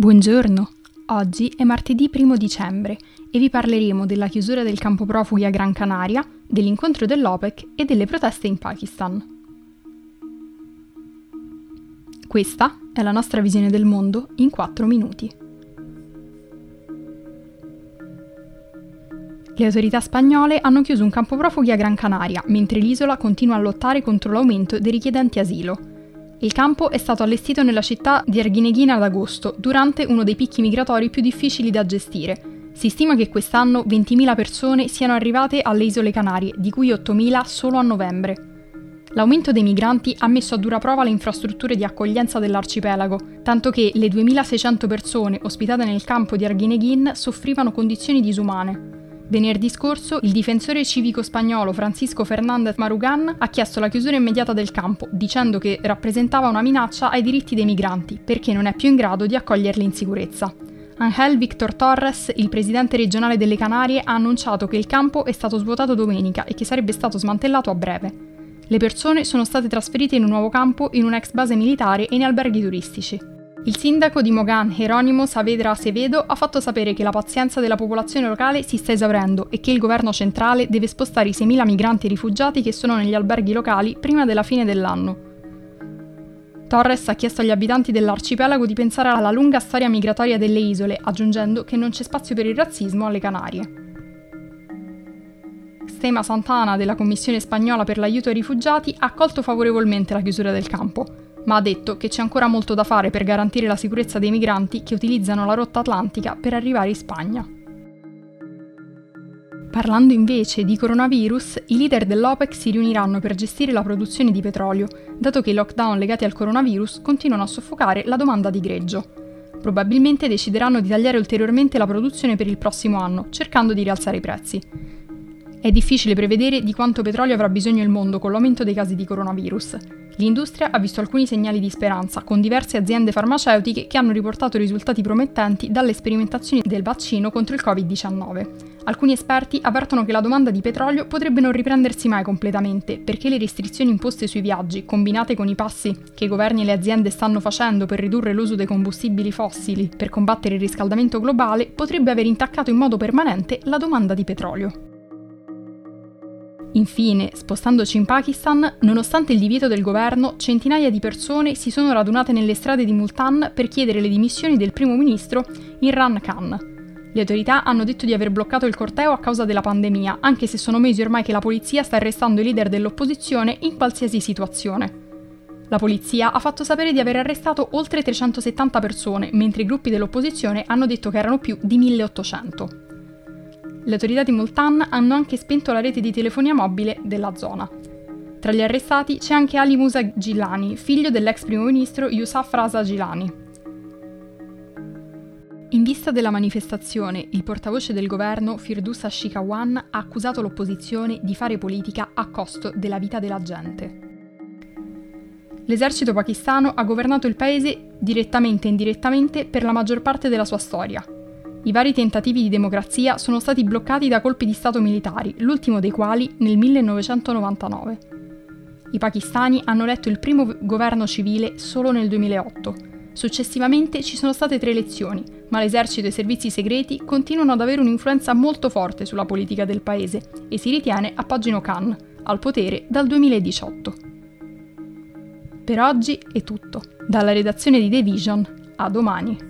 Buongiorno, oggi è martedì 1 dicembre e vi parleremo della chiusura del campo profughi a Gran Canaria, dell'incontro dell'OPEC e delle proteste in Pakistan. Questa è la nostra visione del mondo in 4 minuti. Le autorità spagnole hanno chiuso un campo profughi a Gran Canaria, mentre l'isola continua a lottare contro l'aumento dei richiedenti asilo. Il campo è stato allestito nella città di Arguineguina ad agosto, durante uno dei picchi migratori più difficili da gestire. Si stima che quest'anno 20.000 persone siano arrivate alle isole Canarie, di cui 8.000 solo a novembre. L'aumento dei migranti ha messo a dura prova le infrastrutture di accoglienza dell'arcipelago, tanto che le 2.600 persone ospitate nel campo di Arguineguin soffrivano condizioni disumane. Venerdì scorso il difensore civico spagnolo Francisco Fernández Marugan ha chiesto la chiusura immediata del campo, dicendo che rappresentava una minaccia ai diritti dei migranti, perché non è più in grado di accoglierli in sicurezza. Angel Victor Torres, il presidente regionale delle Canarie, ha annunciato che il campo è stato svuotato domenica e che sarebbe stato smantellato a breve. Le persone sono state trasferite in un nuovo campo, in un'ex base militare e in alberghi turistici. Il sindaco di Mogan, Geronimo Saavedra Acevedo, ha fatto sapere che la pazienza della popolazione locale si sta esaurendo e che il governo centrale deve spostare i 6.000 migranti rifugiati che sono negli alberghi locali prima della fine dell'anno. Torres ha chiesto agli abitanti dell'arcipelago di pensare alla lunga storia migratoria delle isole, aggiungendo che non c'è spazio per il razzismo alle Canarie. Stema Santana della Commissione spagnola per l'aiuto ai rifugiati ha accolto favorevolmente la chiusura del campo ma ha detto che c'è ancora molto da fare per garantire la sicurezza dei migranti che utilizzano la rotta atlantica per arrivare in Spagna. Parlando invece di coronavirus, i leader dell'OPEC si riuniranno per gestire la produzione di petrolio, dato che i lockdown legati al coronavirus continuano a soffocare la domanda di greggio. Probabilmente decideranno di tagliare ulteriormente la produzione per il prossimo anno, cercando di rialzare i prezzi. È difficile prevedere di quanto petrolio avrà bisogno il mondo con l'aumento dei casi di coronavirus. L'industria ha visto alcuni segnali di speranza, con diverse aziende farmaceutiche che hanno riportato risultati promettenti dalle sperimentazioni del vaccino contro il Covid-19. Alcuni esperti avvertono che la domanda di petrolio potrebbe non riprendersi mai completamente, perché le restrizioni imposte sui viaggi, combinate con i passi che i governi e le aziende stanno facendo per ridurre l'uso dei combustibili fossili per combattere il riscaldamento globale, potrebbe aver intaccato in modo permanente la domanda di petrolio. Infine, spostandoci in Pakistan, nonostante il divieto del governo, centinaia di persone si sono radunate nelle strade di Multan per chiedere le dimissioni del primo ministro Imran Khan. Le autorità hanno detto di aver bloccato il corteo a causa della pandemia, anche se sono mesi ormai che la polizia sta arrestando i leader dell'opposizione in qualsiasi situazione. La polizia ha fatto sapere di aver arrestato oltre 370 persone, mentre i gruppi dell'opposizione hanno detto che erano più di 1800. Le autorità di Multan hanno anche spento la rete di telefonia mobile della zona. Tra gli arrestati c'è anche Ali Musa Gilani, figlio dell'ex primo ministro Yusuf Raza Gilani. In vista della manifestazione, il portavoce del governo Firdusa Shikawan ha accusato l'opposizione di fare politica a costo della vita della gente. L'esercito pakistano ha governato il paese direttamente e indirettamente per la maggior parte della sua storia, i vari tentativi di democrazia sono stati bloccati da colpi di Stato militari, l'ultimo dei quali nel 1999. I pakistani hanno eletto il primo governo civile solo nel 2008. Successivamente ci sono state tre elezioni, ma l'esercito e i servizi segreti continuano ad avere un'influenza molto forte sulla politica del paese e si ritiene appoggino Khan, al potere dal 2018. Per oggi è tutto. Dalla redazione di The Vision, a domani.